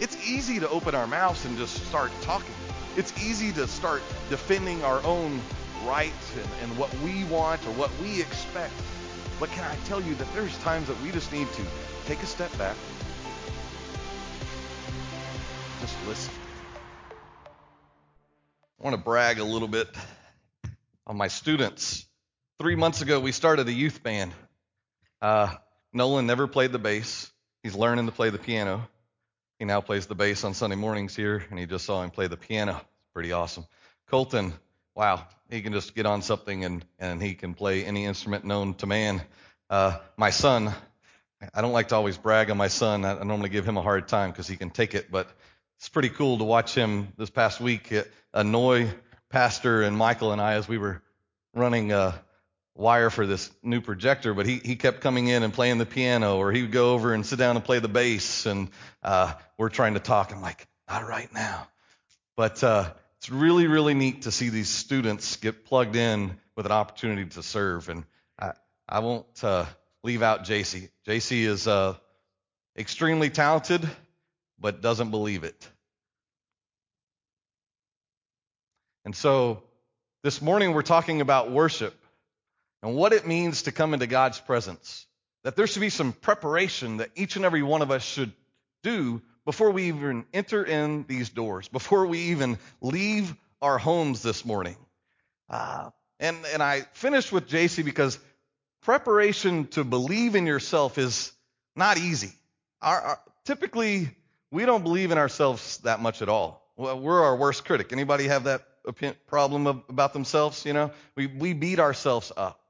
it's easy to open our mouths and just start talking. It's easy to start defending our own rights and, and what we want or what we expect. But can I tell you that there's times that we just need to take a step back, just listen. I want to brag a little bit on my students. Three months ago, we started a youth band. Uh, Nolan never played the bass. He's learning to play the piano. He now plays the bass on Sunday mornings here, and he just saw him play the piano. It's pretty awesome. Colton, wow, he can just get on something and, and he can play any instrument known to man. Uh, my son, I don't like to always brag on my son. I, I normally give him a hard time because he can take it, but it's pretty cool to watch him this past week annoy Pastor and Michael and I as we were running a wire for this new projector, but he, he kept coming in and playing the piano, or he would go over and sit down and play the bass, and uh, we're trying to talk. I'm like, not right now. But uh, it's really, really neat to see these students get plugged in with an opportunity to serve. And I, I won't uh, leave out JC. JC is uh, extremely talented, but doesn't believe it. And so this morning we're talking about worship and what it means to come into God's presence. That there should be some preparation that each and every one of us should do before we even enter in these doors, before we even leave our homes this morning. Uh, and, and I finished with JC because preparation to believe in yourself is not easy. Our, our, typically, we don't believe in ourselves that much at all. We're our worst critic. Anybody have that problem about themselves? You know, we, we beat ourselves up.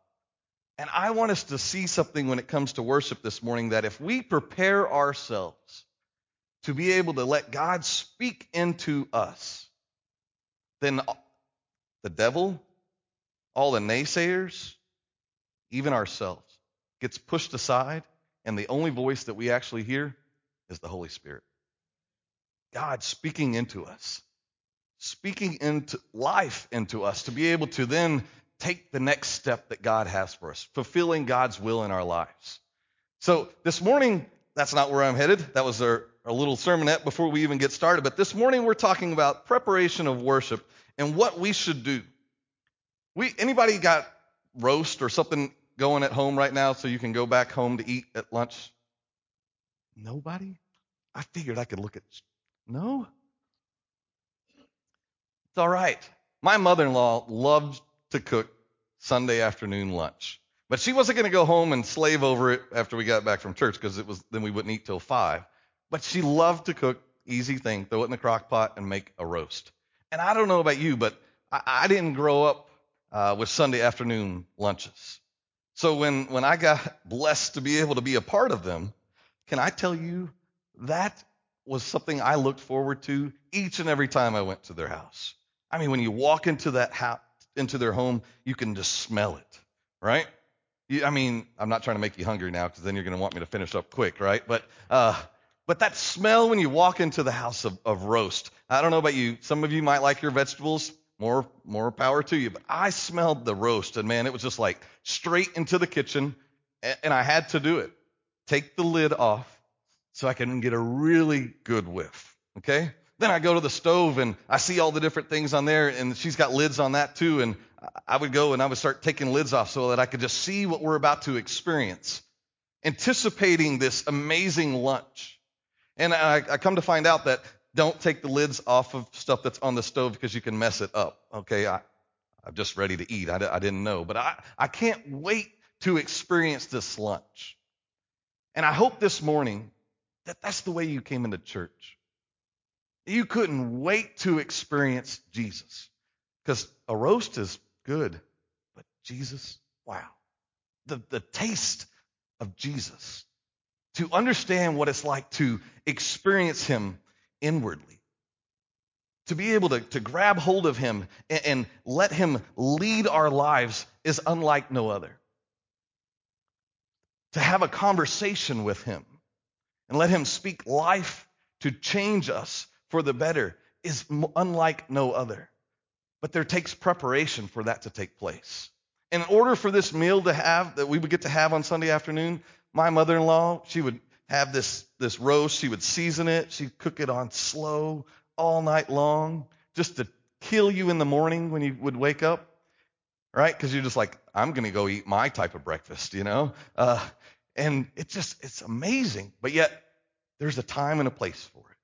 And I want us to see something when it comes to worship this morning that if we prepare ourselves to be able to let God speak into us, then the devil, all the naysayers, even ourselves, gets pushed aside, and the only voice that we actually hear is the Holy Spirit. God speaking into us, speaking into life into us to be able to then take the next step that God has for us, fulfilling God's will in our lives. So this morning, that's not where I'm headed. That was our, our little sermonette before we even get started. But this morning, we're talking about preparation of worship and what we should do. We anybody got roast or something going at home right now so you can go back home to eat at lunch? Nobody? I figured I could look at no. It's all right. My mother-in-law loved to cook Sunday afternoon lunch. But she wasn't going to go home and slave over it after we got back from church because it was then we wouldn't eat till five. But she loved to cook easy thing, throw it in the crock pot and make a roast. And I don't know about you, but I, I didn't grow up uh, with Sunday afternoon lunches. So when when I got blessed to be able to be a part of them, can I tell you that was something I looked forward to each and every time I went to their house. I mean, when you walk into that house, into their home, you can just smell it, right? You, I mean, I'm not trying to make you hungry now because then you're going to want me to finish up quick, right? But, uh, but that smell when you walk into the house of, of roast, I don't know about you. Some of you might like your vegetables. More, more power to you. But I smelled the roast and man, it was just like straight into the kitchen and, and I had to do it. Take the lid off so I can get a really good whiff. Okay? Then I go to the stove and I see all the different things on there, and she's got lids on that too. And I would go and I would start taking lids off so that I could just see what we're about to experience, anticipating this amazing lunch. And I, I come to find out that don't take the lids off of stuff that's on the stove because you can mess it up. Okay, I, I'm just ready to eat. I, I didn't know, but I, I can't wait to experience this lunch. And I hope this morning that that's the way you came into church. You couldn't wait to experience Jesus. Because a roast is good, but Jesus, wow. The, the taste of Jesus. To understand what it's like to experience Him inwardly. To be able to, to grab hold of Him and, and let Him lead our lives is unlike no other. To have a conversation with Him and let Him speak life to change us for the better is unlike no other. But there takes preparation for that to take place. In order for this meal to have, that we would get to have on Sunday afternoon, my mother in law, she would have this, this roast. She would season it. She'd cook it on slow all night long just to kill you in the morning when you would wake up, right? Because you're just like, I'm going to go eat my type of breakfast, you know? Uh, and it's just, it's amazing. But yet, there's a time and a place for it.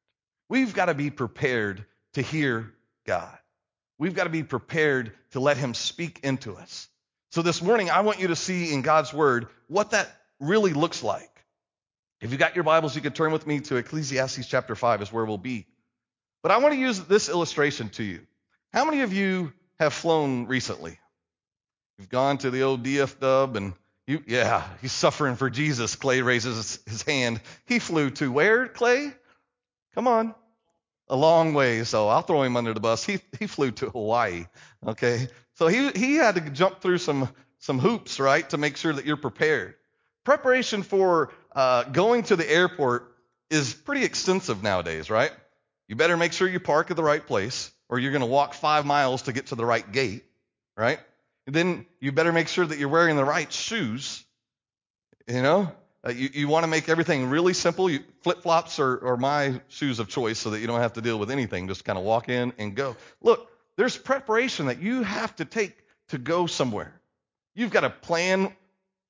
We've got to be prepared to hear God. We've got to be prepared to let Him speak into us. So this morning, I want you to see in God's Word what that really looks like. If you've got your Bibles, you can turn with me to Ecclesiastes chapter 5 is where we'll be. But I want to use this illustration to you. How many of you have flown recently? You've gone to the old DF dub and you, yeah, he's suffering for Jesus. Clay raises his hand. He flew to where, Clay? Come on. A long way, so I'll throw him under the bus. He, he flew to Hawaii, okay? So he, he had to jump through some, some hoops, right, to make sure that you're prepared. Preparation for uh, going to the airport is pretty extensive nowadays, right? You better make sure you park at the right place, or you're going to walk five miles to get to the right gate, right? And then you better make sure that you're wearing the right shoes. You know, uh, you, you want to make everything really simple. Flip flops are, are my shoes of choice so that you don't have to deal with anything. Just kind of walk in and go. Look, there's preparation that you have to take to go somewhere. You've got to plan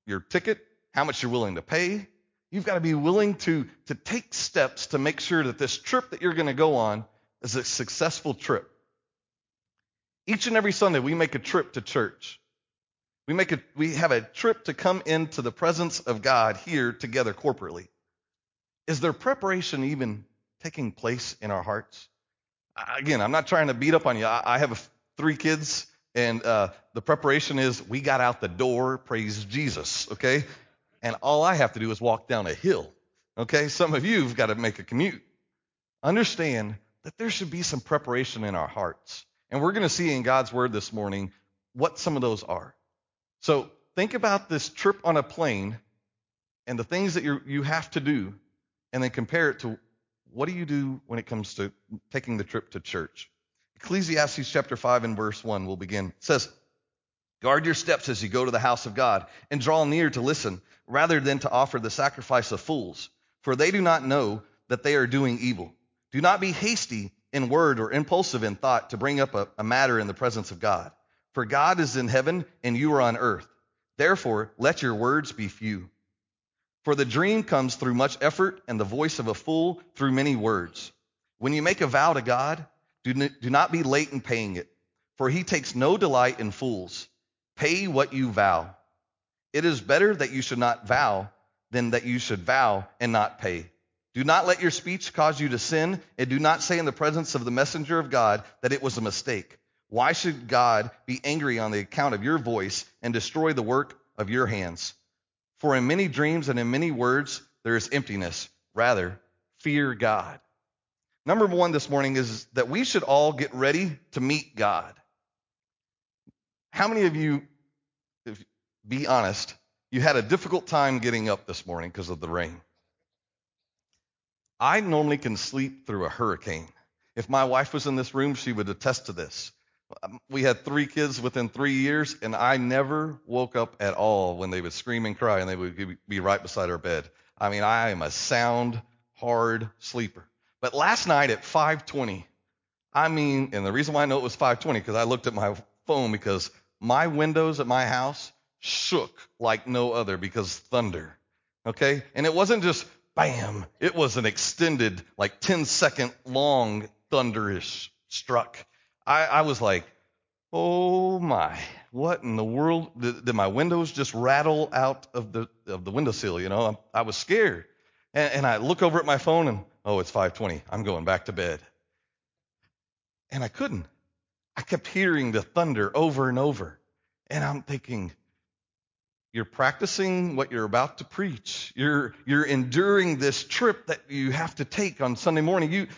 your ticket, how much you're willing to pay. You've got to be willing to, to take steps to make sure that this trip that you're going to go on is a successful trip. Each and every Sunday, we make a trip to church. We make a, we have a trip to come into the presence of God here together corporately. Is there preparation even taking place in our hearts? Again, I'm not trying to beat up on you. I, have three kids, and uh, the preparation is we got out the door, praise Jesus, okay? And all I have to do is walk down a hill, okay? Some of you have got to make a commute. Understand that there should be some preparation in our hearts. And we're going to see in God's word this morning what some of those are. So think about this trip on a plane and the things that you you have to do, and then compare it to what do you do when it comes to taking the trip to church. Ecclesiastes chapter 5 and verse 1 will begin. It says, Guard your steps as you go to the house of God, and draw near to listen, rather than to offer the sacrifice of fools, for they do not know that they are doing evil. Do not be hasty in word or impulsive in thought to bring up a, a matter in the presence of God. For God is in heaven and you are on earth. Therefore, let your words be few. For the dream comes through much effort, and the voice of a fool through many words. When you make a vow to God, do not be late in paying it, for he takes no delight in fools. Pay what you vow. It is better that you should not vow than that you should vow and not pay. Do not let your speech cause you to sin, and do not say in the presence of the messenger of God that it was a mistake. Why should God be angry on the account of your voice and destroy the work of your hands? For in many dreams and in many words there is emptiness. Rather, fear God. Number one this morning is that we should all get ready to meet God. How many of you, if, be honest, you had a difficult time getting up this morning because of the rain? I normally can sleep through a hurricane. If my wife was in this room, she would attest to this. Um, we had three kids within three years, and I never woke up at all when they would scream and cry and they would be right beside our bed. I mean, I am a sound, hard sleeper. But last night at 5:20, I mean, and the reason why I know it was 5:20 because I looked at my phone because my windows at my house shook like no other because thunder. Okay? And it wasn't just bam. It was an extended, like 10 second long thunderish struck. I, I was like, oh my, what in the world? Did, did, my windows just rattle out of the, of the windowsill? You know, I, I was scared. And, and I look over at my phone and, oh, it's 520. I'm going back to bed. And I couldn't. I kept hearing the thunder over and over. And I'm thinking, you're practicing what you're about to preach. You're, you're enduring this trip that you have to take on Sunday morning. You,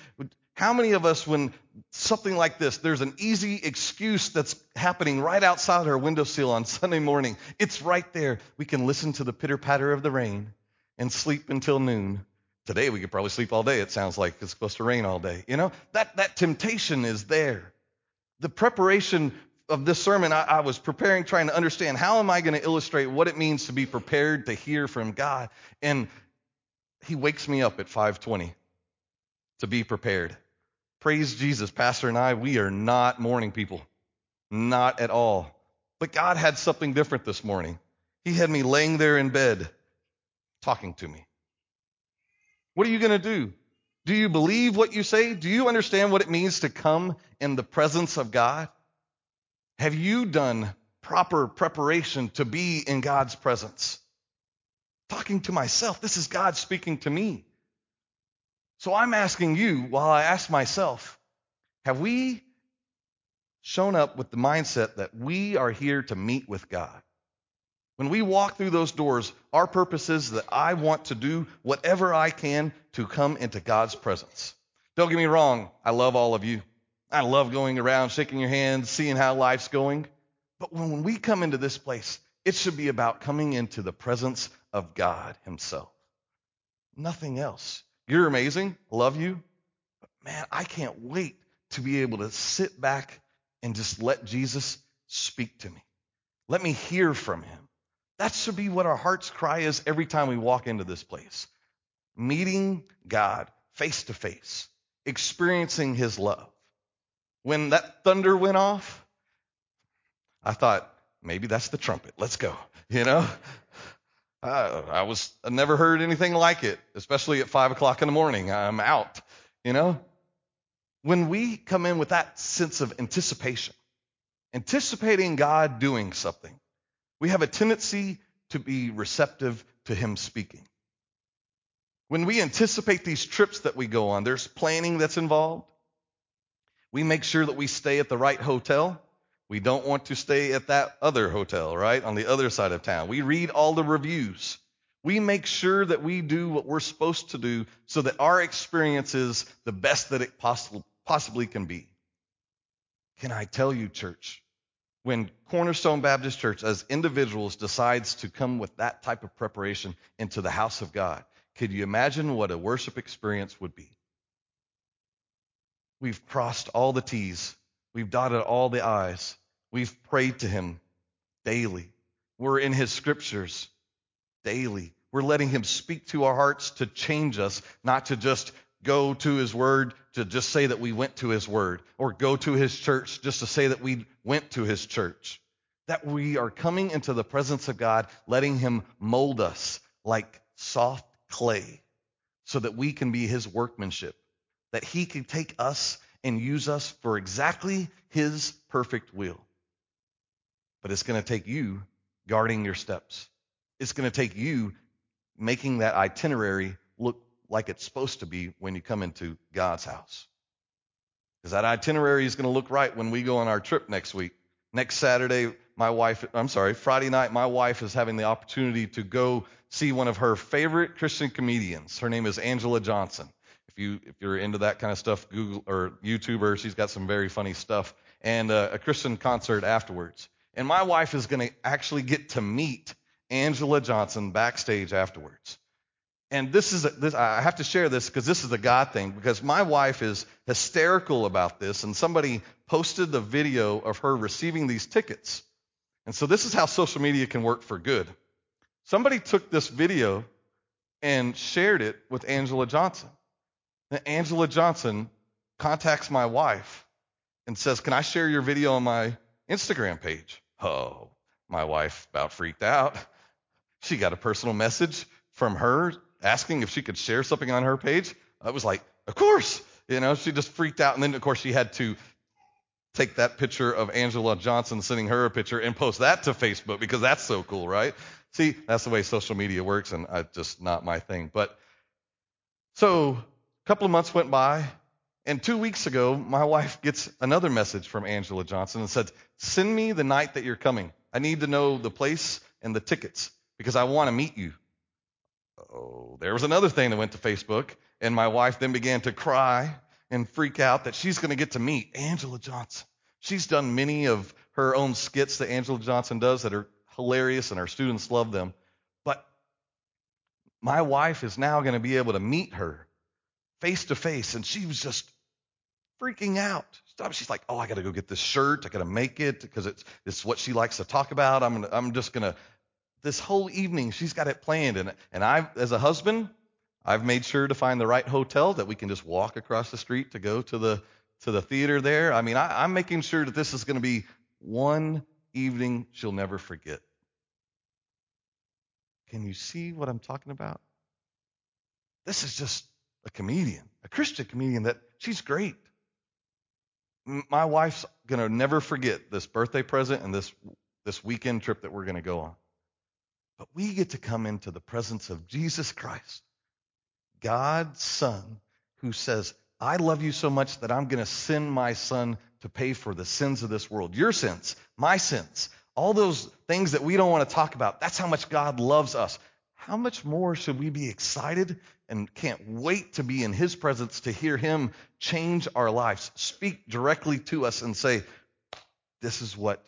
how many of us, when something like this, there's an easy excuse that's happening right outside our windowsill on Sunday morning. It's right there. We can listen to the pitter patter of the rain and sleep until noon. Today we could probably sleep all day. It sounds like it's supposed to rain all day. You know, that, that temptation is there. The preparation of this sermon, I, I, was preparing, trying to understand how am I going to illustrate what it means to be prepared to hear from God. And he wakes me up at 5:20 to be prepared. Praise Jesus, Pastor and I, we are not morning people. Not at all. But God had something different this morning. He had me laying there in bed talking to me. What are you going to do? Do you believe what you say? Do you understand what it means to come in the presence of God? Have you done proper preparation to be in God's presence? Talking to myself. This is God speaking to me. So I'm asking you while I ask myself, have we shown up with the mindset that we are here to meet with God? When we walk through those doors, our purpose is that I want to do whatever I can to come into God's presence. Don't get me wrong, I love all of you. I love going around, shaking your hands, seeing how life's going. But when we come into this place, it should be about coming into the presence of God Himself. Nothing else. You're amazing. Love you. But man, I can't wait to be able to sit back and just let Jesus speak to me. Let me hear from Him. That should be what our heart's cry is every time we walk into this place. Meeting God face to face, experiencing His love. When that thunder went off, I thought, maybe that's the trumpet. Let's go. You know? I, was, I never heard anything like it, especially at five o'clock in the morning. I'm out, you know? When we come in with that sense of anticipation, anticipating God doing something, we have a tendency to be receptive to Him speaking. When we anticipate these trips that we go on, there's planning that's involved. We make sure that we stay at the right hotel. We don't want to stay at that other hotel, right? On the other side of town. We read all the reviews. We make sure that we do what we're supposed to do so that our experience is the best that it possible, possibly can be. Can I tell you, church, when Cornerstone Baptist Church, as individuals, decides to come with that type of preparation into the house of God, could you imagine what a worship experience would be? We've crossed all the T's, we've dotted all the I's, we've prayed to Him daily. We're in His scriptures daily. We're letting Him speak to our hearts to change us, not to just go to his word to just say that we went to his word, or go to his church just to say that we went to his church. That we are coming into the presence of God, letting him mold us like soft clay so that we can be his workmanship, that he can take us and use us for exactly his perfect will. But it's going to take you guarding your steps. It's going to take you making that itinerary look like it's supposed to be when you come into God's house. Because that itinerary is going to look right when we go on our trip next week. Next Saturday, my wife, I'm sorry, Friday night, my wife is having the opportunity to go see one of her favorite Christian comedians. Her name is Anjelah Johnson. If you if you're into that kind of stuff, Google or YouTube her. She's got some very funny stuff and uh, a Christian concert afterwards. And my wife is going to actually get to meet Anjelah Johnson backstage afterwards and this is a, this, I have to share this because this is a God thing because my wife is hysterical about this and somebody posted the video of her receiving these tickets. And so this is how social media can work for good. Somebody took this video and shared it with Anjelah Johnson. And Anjelah Johnson contacts my wife and says, "Can I share your video on my Instagram page?" Oh, my wife about freaked out. She got a personal message from her asking if she could share something on her page. I was like, of course. You know, she just freaked out. And then, of course, she had to take that picture of Anjelah Johnson sending her a picture and post that to Facebook because that's so cool, right? See, that's the way social media works, and I just not my thing. But so couple of months went by, and two weeks ago, my wife gets another message from Anjelah Johnson and said, Send me the night that you're coming. I need to know the place and the tickets because I want to meet you. Oh, there was another thing that went to Facebook, and my wife then began to cry and freak out that she's going to get to meet Anjelah Johnson. She's done many of her own skits that Anjelah Johnson does that are hilarious, and our students love them. But my wife is now going to be able to meet her face to face, and she was just freaking out. She's like, "Oh, I got to go get this shirt. I got to make it because it's it's what she likes to talk about. I'm gonna, I'm just gonna this whole evening she's got it planned and and I as a husband I've made sure to find the right hotel that we can just walk across the street to go to the to the theater there. I mean, I, I'm making sure that this is going to be one evening she'll never forget. Can you see what I'm talking about? This is just a comedian, a Christian comedian that she's great. My wife's going to never forget this birthday present and this this weekend trip that we're going to go on. But we get to come into the presence of Jesus Christ, God's Son, who says, I love you so much that I'm going to send my Son to pay for the sins of this world. Your sins, my sins, all those things that we don't want to talk about. That's how much God loves us. How much more should we be excited and can't wait to be in His presence to hear Him change our lives, speak directly to us, and say, This is what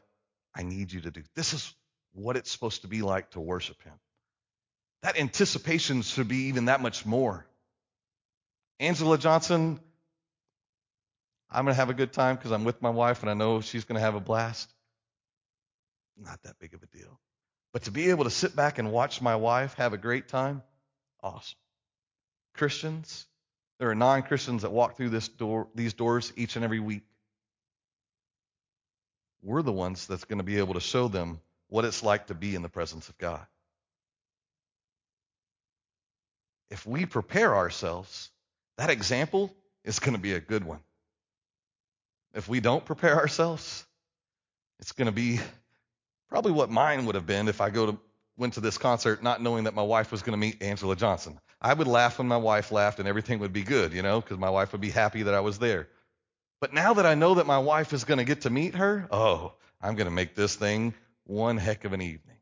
I need you to do. This is what it's supposed to be like to worship Him. That anticipation should be even that much more. Anjelah Johnson, I'm going to have a good time because I'm with my wife and I know she's going to have a blast. Not that big of a deal. But to be able to sit back and watch my wife have a great time, awesome. Christians, there are non Christians that walk through this door, these doors each and every week we're the ones that's going to be able to show them what it's like to be in the presence of God. If we prepare ourselves, that example is going to be a good one. If we don't prepare ourselves, it's going to be probably what mine would have been if I go to went to this concert not knowing that my wife was going to meet Anjelah Johnson. I would laugh when my wife laughed and everything would be good, you know, because my wife would be happy that I was there. But now that I know that my wife is going to get to meet her, oh, I'm going to make this thing one heck of an evening.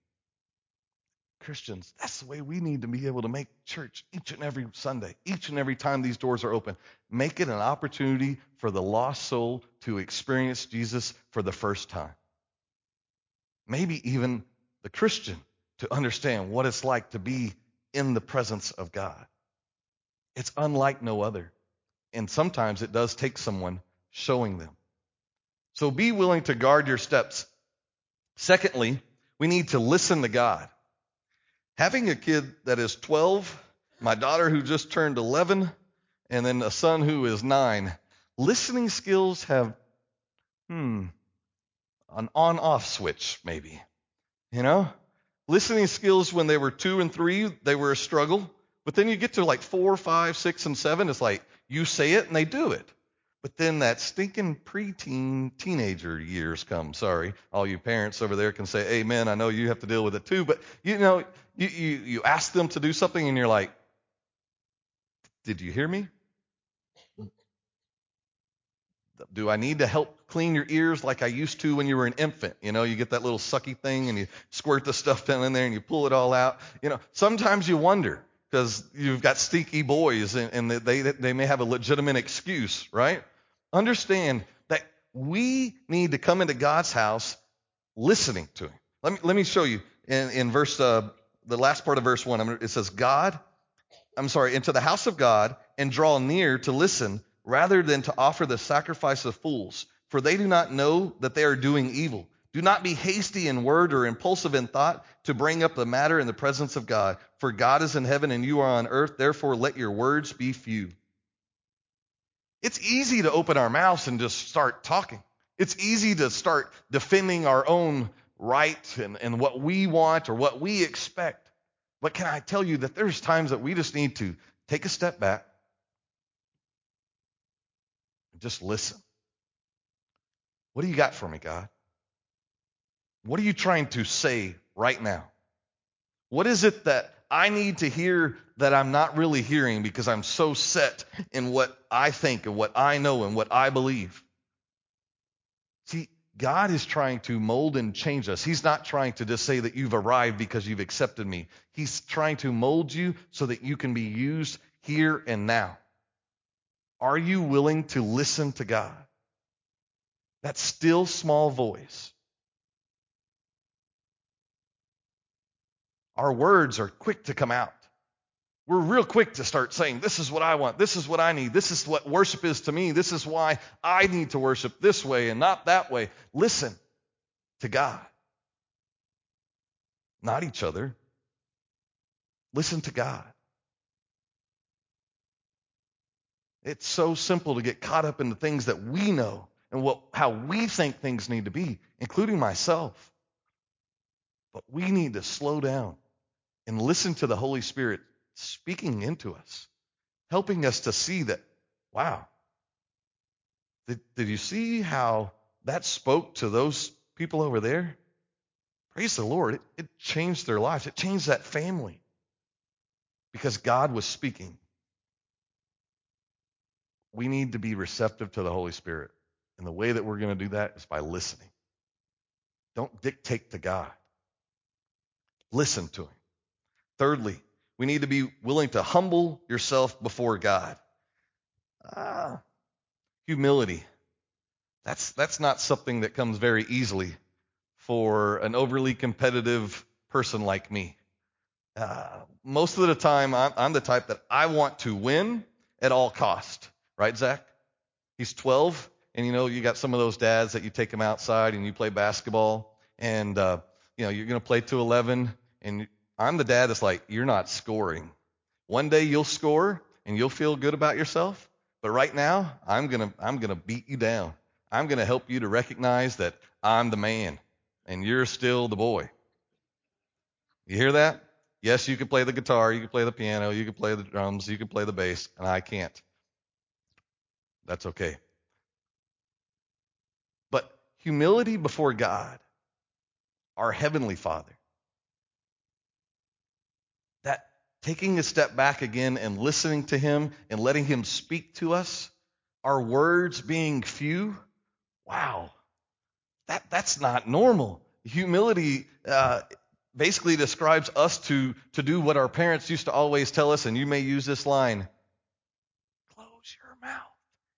Christians, that's the way we need to be able to make church each and every Sunday, each and every time these doors are open. Make it an opportunity for the lost soul to experience Jesus for the first time. Maybe even the Christian to understand what it's like to be in the presence of God. It's unlike no other. And sometimes it does take someone showing them. So be willing to guard your steps. Secondly, we need to listen to God. Having a kid that is 12, my daughter who just turned 11, and then a son who is 9, listening skills have, hmm, an on off switch, maybe. You know? Listening skills when they were two and three, they were a struggle. But then you get to like four, five, six, and seven, it's like you say it and they do it. But then that stinking preteen teenager years come. Sorry, all you parents over there can say amen. I know you have to deal with it too. But you know, you, you, you ask them to do something and you're like, did you hear me? Do I need to help clean your ears like I used to when you were an infant? You know, you get that little sucky thing and you squirt the stuff down in there and you pull it all out. You know, sometimes you wonder because you've got stinky boys and, and they, they may have a legitimate excuse, right? Understand that we need to come into God's house listening to Him. Let me, let me show you in, in verse, uh, the last part of verse 1. It says, God, I'm sorry, into the house of God and draw near to listen rather than to offer the sacrifice of fools, for they do not know that they are doing evil. Do not be hasty in word or impulsive in thought to bring up the matter in the presence of God. For God is in heaven and you are on earth. Therefore, let your words be few. It's easy to open our mouths and just start talking. It's easy to start defending our own right and, and what we want or what we expect. But can I tell you that there's times that we just need to take a step back and just listen. What do you got for me, God? What are you trying to say right now? What is it that I need to hear that I'm not really hearing because I'm so set in what I think and what I know and what I believe. See, God is trying to mold and change us. He's not trying to just say that you've arrived because you've accepted me. He's trying to mold you so that you can be used here and now. Are you willing to listen to God? That still small voice. Our words are quick to come out. We're real quick to start saying, This is what I want. This is what I need. This is what worship is to me. This is why I need to worship this way and not that way. Listen to God, not each other. Listen to God. It's so simple to get caught up in the things that we know and what, how we think things need to be, including myself. But we need to slow down and listen to the Holy Spirit speaking into us, helping us to see that, wow, did, did you see how that spoke to those people over there? Praise the Lord. It, it changed their lives, it changed that family because God was speaking. We need to be receptive to the Holy Spirit. And the way that we're going to do that is by listening. Don't dictate to God, listen to Him. Thirdly, we need to be willing to humble yourself before God. Ah, humility. That's, that's not something that comes very easily for an overly competitive person like me. Uh, most of the time, I'm, I'm the type that I want to win at all cost. Right, Zach? He's 12, and you know, you got some of those dads that you take him outside and you play basketball, and uh, you know, you're going to play to 11, and I'm the dad that's like, you're not scoring. One day you'll score and you'll feel good about yourself, but right now, I'm going to I'm going to beat you down. I'm going to help you to recognize that I'm the man and you're still the boy. You hear that? Yes, you can play the guitar, you can play the piano, you can play the drums, you can play the bass, and I can't. That's okay. But humility before God, our Heavenly Father, that taking a step back again and listening to Him and letting Him speak to us, our words being few, wow, that, that's not normal. Humility uh, basically describes us to, to do what our parents used to always tell us, and you may use this line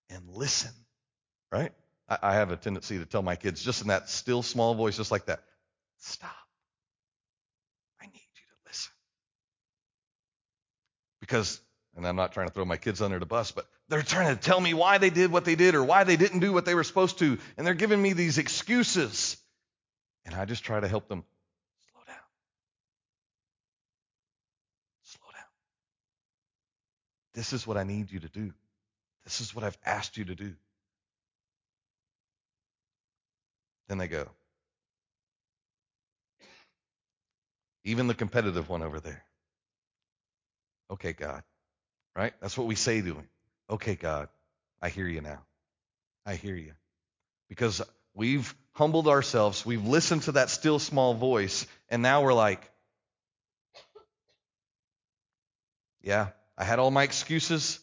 and listen, right? I, I have a tendency to tell my kids just in that still small voice, just like that stop. I need you to listen. Because, and I'm not trying to throw my kids under the bus, but they're trying to tell me why they did what they did or why they didn't do what they were supposed to. And they're giving me these excuses. And I just try to help them slow down. Slow down. This is what I need you to do. This is what I've asked you to do. Then they go. Even the competitive one over there. Okay, God. Right? That's what we say to him. Okay, God. I hear you now. I hear you. Because we've humbled ourselves, we've listened to that still small voice, and now we're like, yeah, I had all my excuses.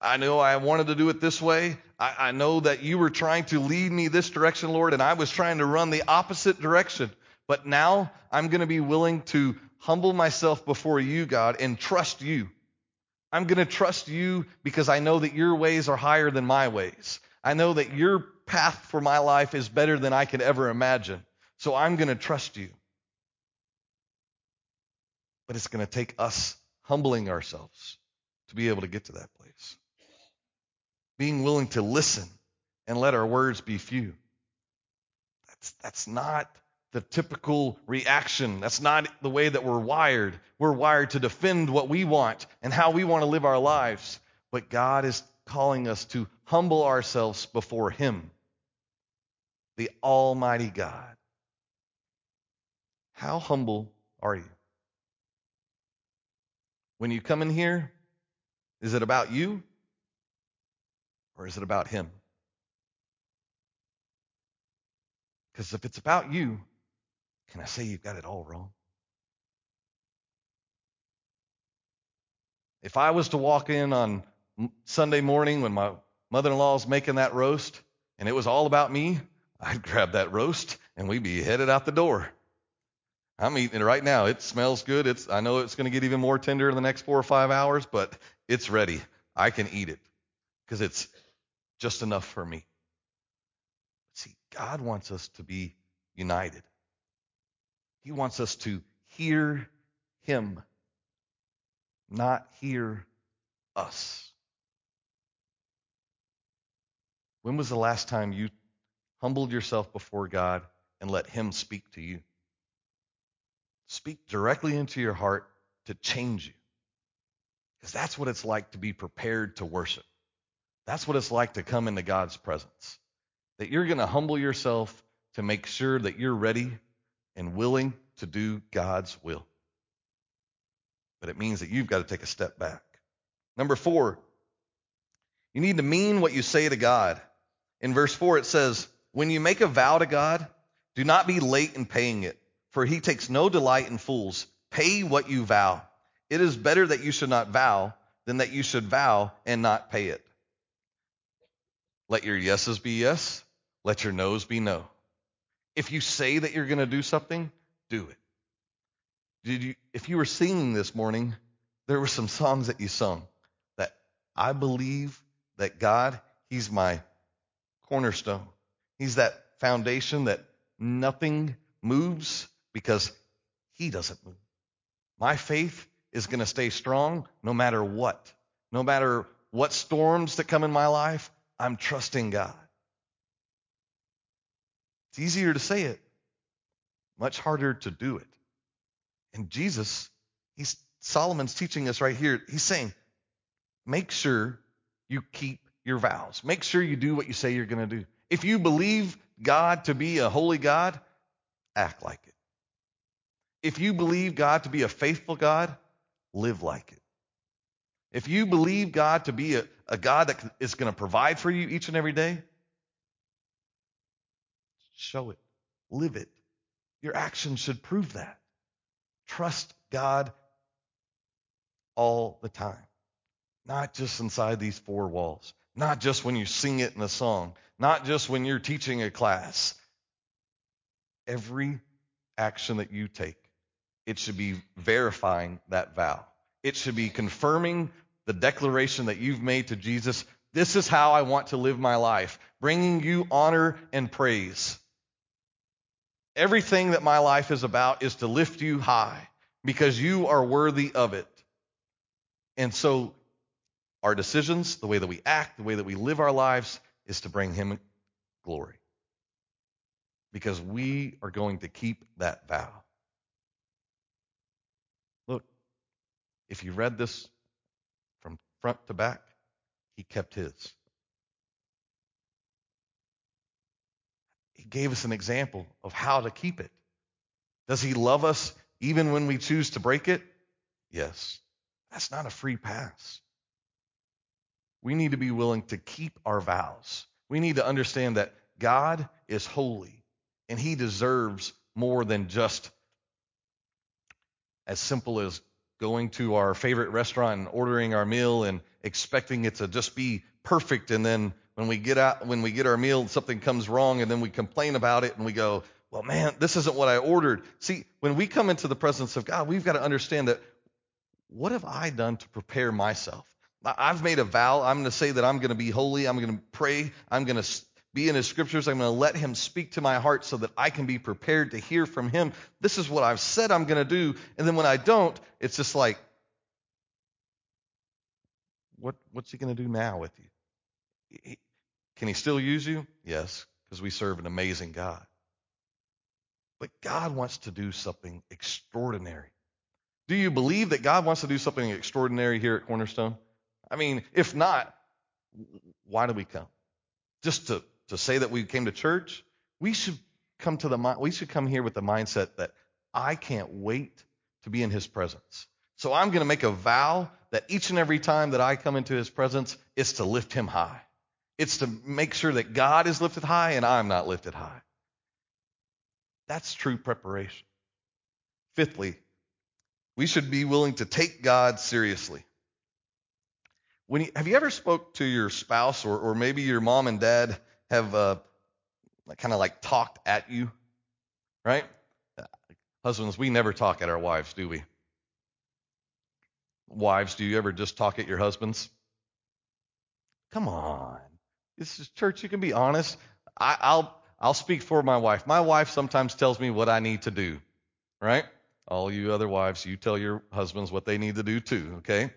I know I wanted to do it this way. I, I, know that you were trying to lead me this direction, Lord, and I was trying to run the opposite direction. But now I'm going to be willing to humble myself before you, God, and trust you. I'm going to trust you because I know that your ways are higher than my ways. I know that your path for my life is better than I could ever imagine. So I'm going to trust you. But it's going to take us humbling ourselves to be able to get to that place being willing to listen and let our words be few. That's, that's not the typical reaction. That's not the way that we're wired. We're wired to defend what we want and how we want to live our lives. But God is calling us to humble ourselves before Him, the Almighty God. How humble are you? When you come in here, is it about you or is it about Him? Because if it's about you, can I say you've got it all wrong? If I was to walk in on Sunday morning when my mother in law is making that roast and it was all about me, I'd grab that roast and we'd be headed out the door. I'm eating it right now. It smells good. It's, I know it's going to get even more tender in the next four or five hours, but it's ready. I can eat it because it's just enough for me. See, God wants us to be united. He wants us to hear Him, not hear us. When was the last time you humbled yourself before God and let Him speak to you? Speak directly into your heart to change you. Because that's what it's like to be prepared to worship. That's what it's like to come into God's presence. That you're going to humble yourself to make sure that you're ready and willing to do God's will. But it means that you've got to take a step back. Number four, you need to mean what you say to God. In verse 4, it says, When you make a vow to God, do not be late in paying it, for he takes no delight in fools. Pay what you vow. It is better that you should not vow than that you should vow and not pay it. Let your yeses be yes, let your noes be no. If you say that you're going to do something, do it. Did you if you were singing this morning, there were some songs that you sung that I believe that God, he's my cornerstone. He's that foundation that nothing moves because he doesn't move. My faith is going to stay strong no matter what. No matter what storms that come in my life, I'm trusting God. It's easier to say it, much harder to do it. And Jesus, he's Solomon's teaching us right here. He's saying, make sure you keep your vows. Make sure you do what you say you're going to do. If you believe God to be a holy God, act like it. If you believe God to be a faithful God, live like it. If you believe God to be a, a God that is going to provide for you each and every day, show it, live it. Your actions should prove that. Trust God all the time, not just inside these four walls, not just when you sing it in a song, not just when you're teaching a class. Every action that you take, it should be verifying that vow. It should be confirming the declaration that you've made to Jesus. This is how I want to live my life, bringing you honor and praise. Everything that my life is about is to lift you high because you are worthy of it. And so, our decisions, the way that we act, the way that we live our lives, is to bring Him glory. Because we are going to keep that vow. Look, if you read this front to back, He kept His. He gave us an example of how to keep it. Does He love us even when we choose to break it? Yes. That's not a free pass. We need to be willing to keep our vows. We need to understand that God is holy and he deserves more than just as simple as going to our favorite restaurant and ordering our meal and expecting it to just be perfect and then when we get out when we get our meal something comes wrong and then we complain about it and we go well man this isn't what i ordered see when we come into the presence of god we've got to understand that what have I done to prepare myself? I've made a vow. I'm going to say that I'm going to be holy. I'm going to pray. I'm going to be in his scriptures. I'm going to let him speak to my heart so that I can be prepared to hear from him. This is what I've said I'm going to do. And then when I don't, it's just like, what, what's he going to do now with you? Can he still use you? Yes, because we serve an amazing God. But God wants to do something extraordinary. Do you believe that God wants to do something extraordinary here at Cornerstone? I mean, if not, why do we come? Just to, to say that we came to church? We should come to the we should come here with the mindset that I can't wait to be in his presence. So I'm going to make a vow that each and every time that I come into his presence, it's to lift him high. It's to make sure that God is lifted high and I'm not lifted high. That's true preparation. Fifthly, we should be willing to take God seriously. When you, have you ever spoke to your spouse or, or maybe your mom and dad have uh, kind of like talked at you, right? Husbands, we never talk at our wives, do we? Wives, do you ever just talk at your husbands? Come on. This is church. You can be honest. I, I'll I'll speak for my wife. My wife sometimes tells me what I need to do, right? All you other wives, you tell your husbands what they need to do too, okay?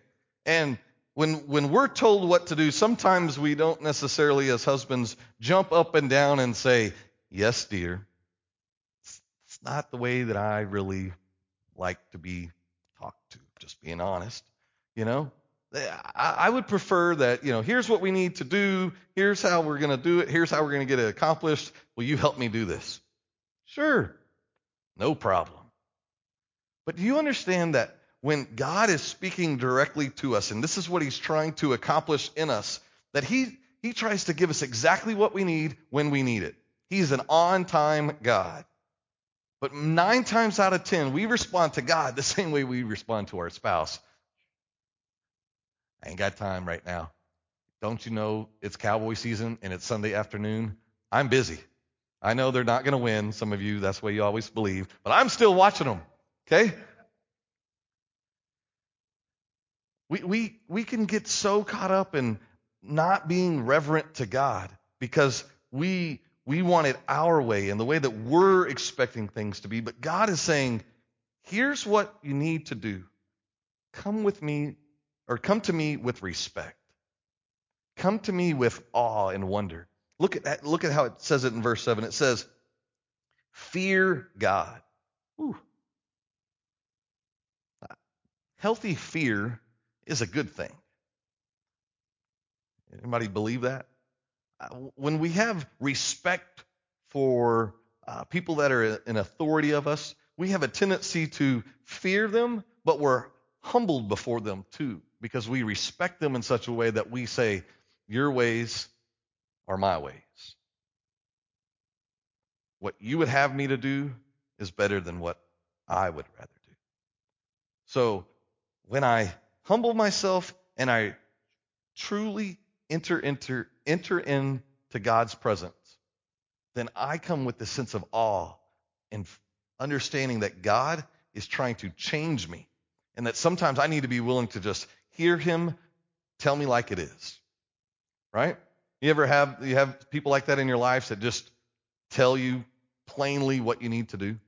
And when when we're told what to do, sometimes we don't necessarily as husbands jump up and down and say, "Yes, dear." It's it's not the way that I really like to be talked to, just being honest. You know? Eh, I would prefer that, you know, here's what we need to do. Here's how we're going to do it. Here's how we're going to get it accomplished. Will you help me do this? Sure. No problem. But do you understand that when God is speaking directly to us, and this is what he's trying to accomplish in us, that he, he tries to give us exactly what we need when we need it. He's an on time God. But nine times out of ten, we respond to God the same way we respond to our spouse. I ain't got time right now. Don't you know it's cowboy season and it's Sunday afternoon? I'm busy. I know they're not going to win. Some of you, that's what you always believe. But I'm still watching them. Okay? We, we, we can get so caught up in not being reverent to God because we, we want it our way and the way that we're expecting things to be. But God is saying, here's what you need to do. Come with me or come to me with respect. Come to me with awe and wonder. Look at that, look at how it says it in verse 7. It says, Fear God. Healthy fear is a good thing. Anybody believe that? Uh, when we have respect for uh, people that are in authority of us, we have a tendency to fear them, but we're humbled before them too because we respect them in such a way that we say, Your ways are my ways. What you would have me to do is better than what I would rather do. So when I humble myself and I truly enter, enter, enter into God's presence, then I come with the sense of awe and understanding that God is trying to change me and that sometimes I need to be willing to just hear him tell me like it is. Right? You ever have you have people like that in your life that just tell you plainly what you need to do?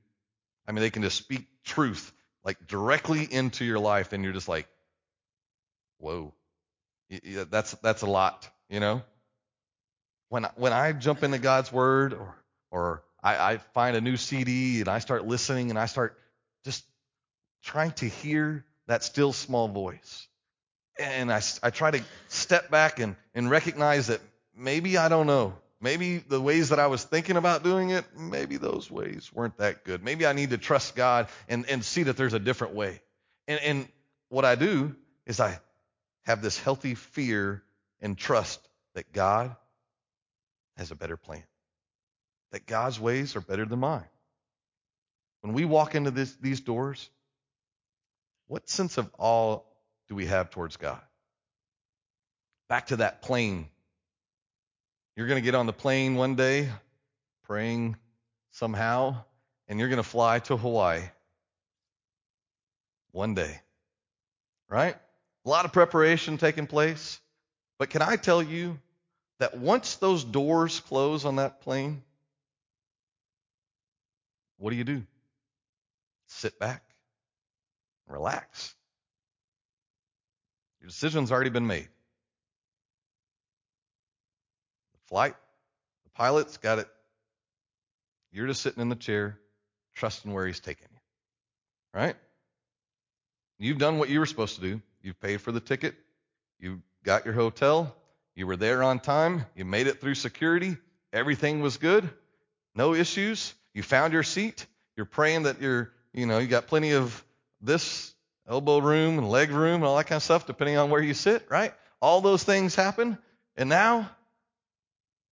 I mean, they can just speak truth like directly into your life, and you're just like, "Whoa, that's that's a lot," you know. When when I jump into God's Word, or or I, I find a new CD and I start listening and I start just trying to hear that still small voice, and I, I try to step back and, and recognize that maybe I don't know. Maybe the ways that I was thinking about doing it, maybe those ways weren't that good. Maybe I need to trust God and, and see that there's a different way. And, and what I do is I have this healthy fear and trust that God has a better plan, that God's ways are better than mine. When we walk into this, these doors, what sense of awe do we have towards God? Back to that plane. You're going to get on the plane one day, praying somehow, and you're going to fly to Hawaii. One day. Right? A lot of preparation taking place. But can I tell you that once those doors close on that plane, what do you do? Sit back, relax. Your decision's already been made. The flight, the pilot's got it. You're just sitting in the chair, trusting where he's taking you. Right? You've done what you were supposed to do. You've paid for the ticket. You got your hotel. You were there on time. You made it through security. Everything was good. No issues. You found your seat. You're praying that you're, you know, you got plenty of this elbow room and leg room and all that kind of stuff, depending on where you sit, right? All those things happen. And now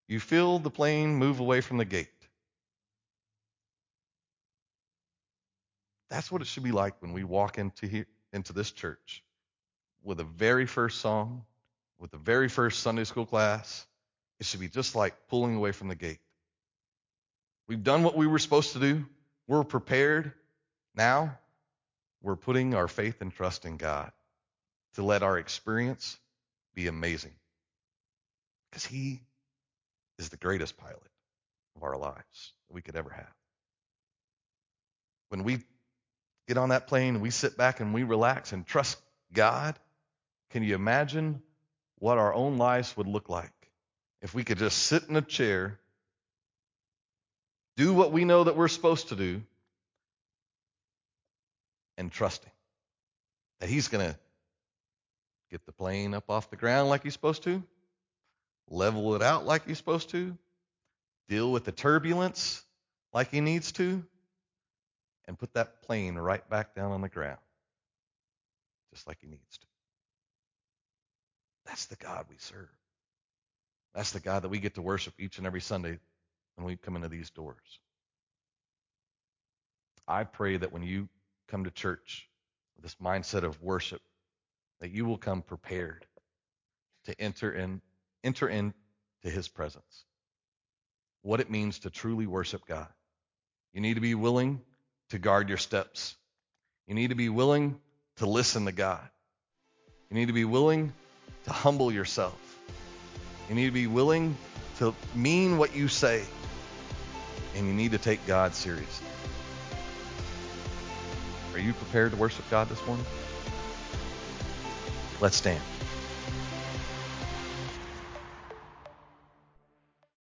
you feel the plane move away from the gate. That's what it should be like when we walk into here, into this church with the very first song, with the very first Sunday school class. It should be just like pulling away from the gate. We've done what we were supposed to do. We're prepared. Now we're putting our faith and trust in God to let our experience be amazing. Because He is the greatest pilot of our lives that we could ever have. When we get on that plane and we sit back and we relax and trust God, can you imagine what our own lives would look like if we could just sit in a chair, do what we know that we're supposed to do, and trust Him. That He's going to Get the plane up off the ground like you're supposed to, level it out like you're supposed to, deal with the turbulence like he needs to, and put that plane right back down on the ground just like he needs to. That's the God we serve. That's the God that we get to worship each and every Sunday when we come into these doors. I pray that when you come to church with this mindset of worship, that you will come prepared to enter in enter into his presence. What it means to truly worship God. You need to be willing to guard your steps. You need to be willing to listen to God. You need to be willing to humble yourself. You need to be willing to mean what you say. And you need to take God seriously. Are you prepared to worship God this morning? Let's stand.